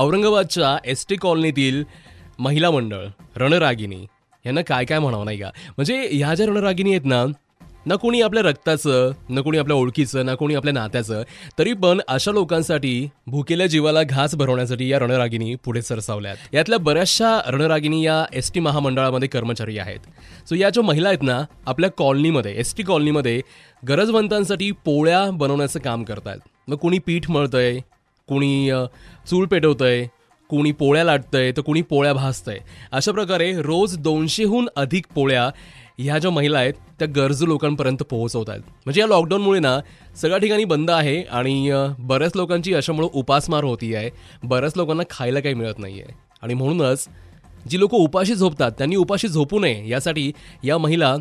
औरंगाबादच्या S T कॉलनीतील महिला मंडळ रणरागिनी यांना काय काय म्हणावं नाही का? म्हणजे ह्या ज्या रणरागिनी आहेत ना ना कोणी आपल्या रक्ताचं ना कोणी आपल्या ओळखीचं ना कोणी आपल्या नात्याचं तरी पण अशा लोकांसाठी भुकेल्या जीवाला घास भरवण्यासाठी या रणरागिनी पुढे सरसावल्यात. यातल्या बऱ्याचशा रणरागिनी या एस टी महामंडळामध्ये कर्मचारी आहेत. सो या ज्या महिला आहेत ना आपल्या कॉलनीमध्ये एस टी कॉलनीमध्ये गरजवंतांसाठी पोळ्या बनवण्याचं काम करतात मग कोणी पीठ मळतंय कोणी अ, चूल पेटवतंय कोणी पोळ्या लाटतंय तर कोणी पोळ्या भाजतंय. अशा प्रकारे रोज दोनशेहून अधिक पोळ्या ह्या ज्या महिला आहेत त्या गरजू लोकांपर्यंत पोहोचवत आहेत म्हणजे या लॉकडाऊनमुळे ना सगळ्या ठिकाणी बंद आहे आणि बऱ्याच लोकांची अशामुळे उपासमार होती आहे बऱ्याच लोकांना खायला काही मिळत नाही आहे आणि म्हणूनच जी लोक उपाशी झोपतात त्यांनी उपाशी झोपू नये यासाठी या महिला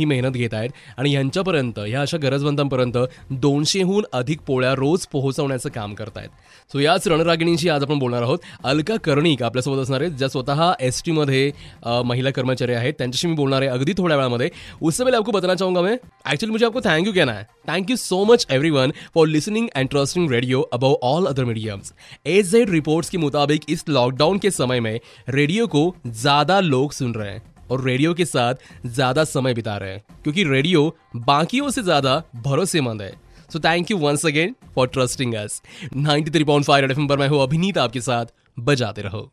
ही मेहनत घेत आहेत. आणि यांच्यापर्यंत ह्या अशा गरजवंतांपर्यंत दोनशेहून अधिक पोळ्या रोज पोहोचवण्याचं काम करतायत. सो याच रणरागिणींशी आज आपण बोलणार आहोत. अलका कर्णिक आपल्यासोबत असणार आहेत. ज्या स्वतः एस टीमध्ये महिला कर्मचारी आहेत. त्यांच्याशी मी बोलणार आहे अगदी थोड्या वेळामध्ये. उससे पहले आपको बताना चाहूंगा मैं. एक्चुअली मुझे आपको थैंक यू कहना है. Thank you so much everyone for listening and trusting radio above all other mediums A Z reports के मुताबिक इस लॉकडाउन के समय में रेडियो को ज़्यादा लोग सुन रहे हैं। और रेडियो के साथ ज़्यादा समय बिता रहे हैं, क्योंकि रेडियो बाकियों से ज़्यादा भरोसेमंद है। So thank you once again for trusting us 93.5 three point five पर मैं हूँ अभिनीत, आपके साथ बजाते रहो।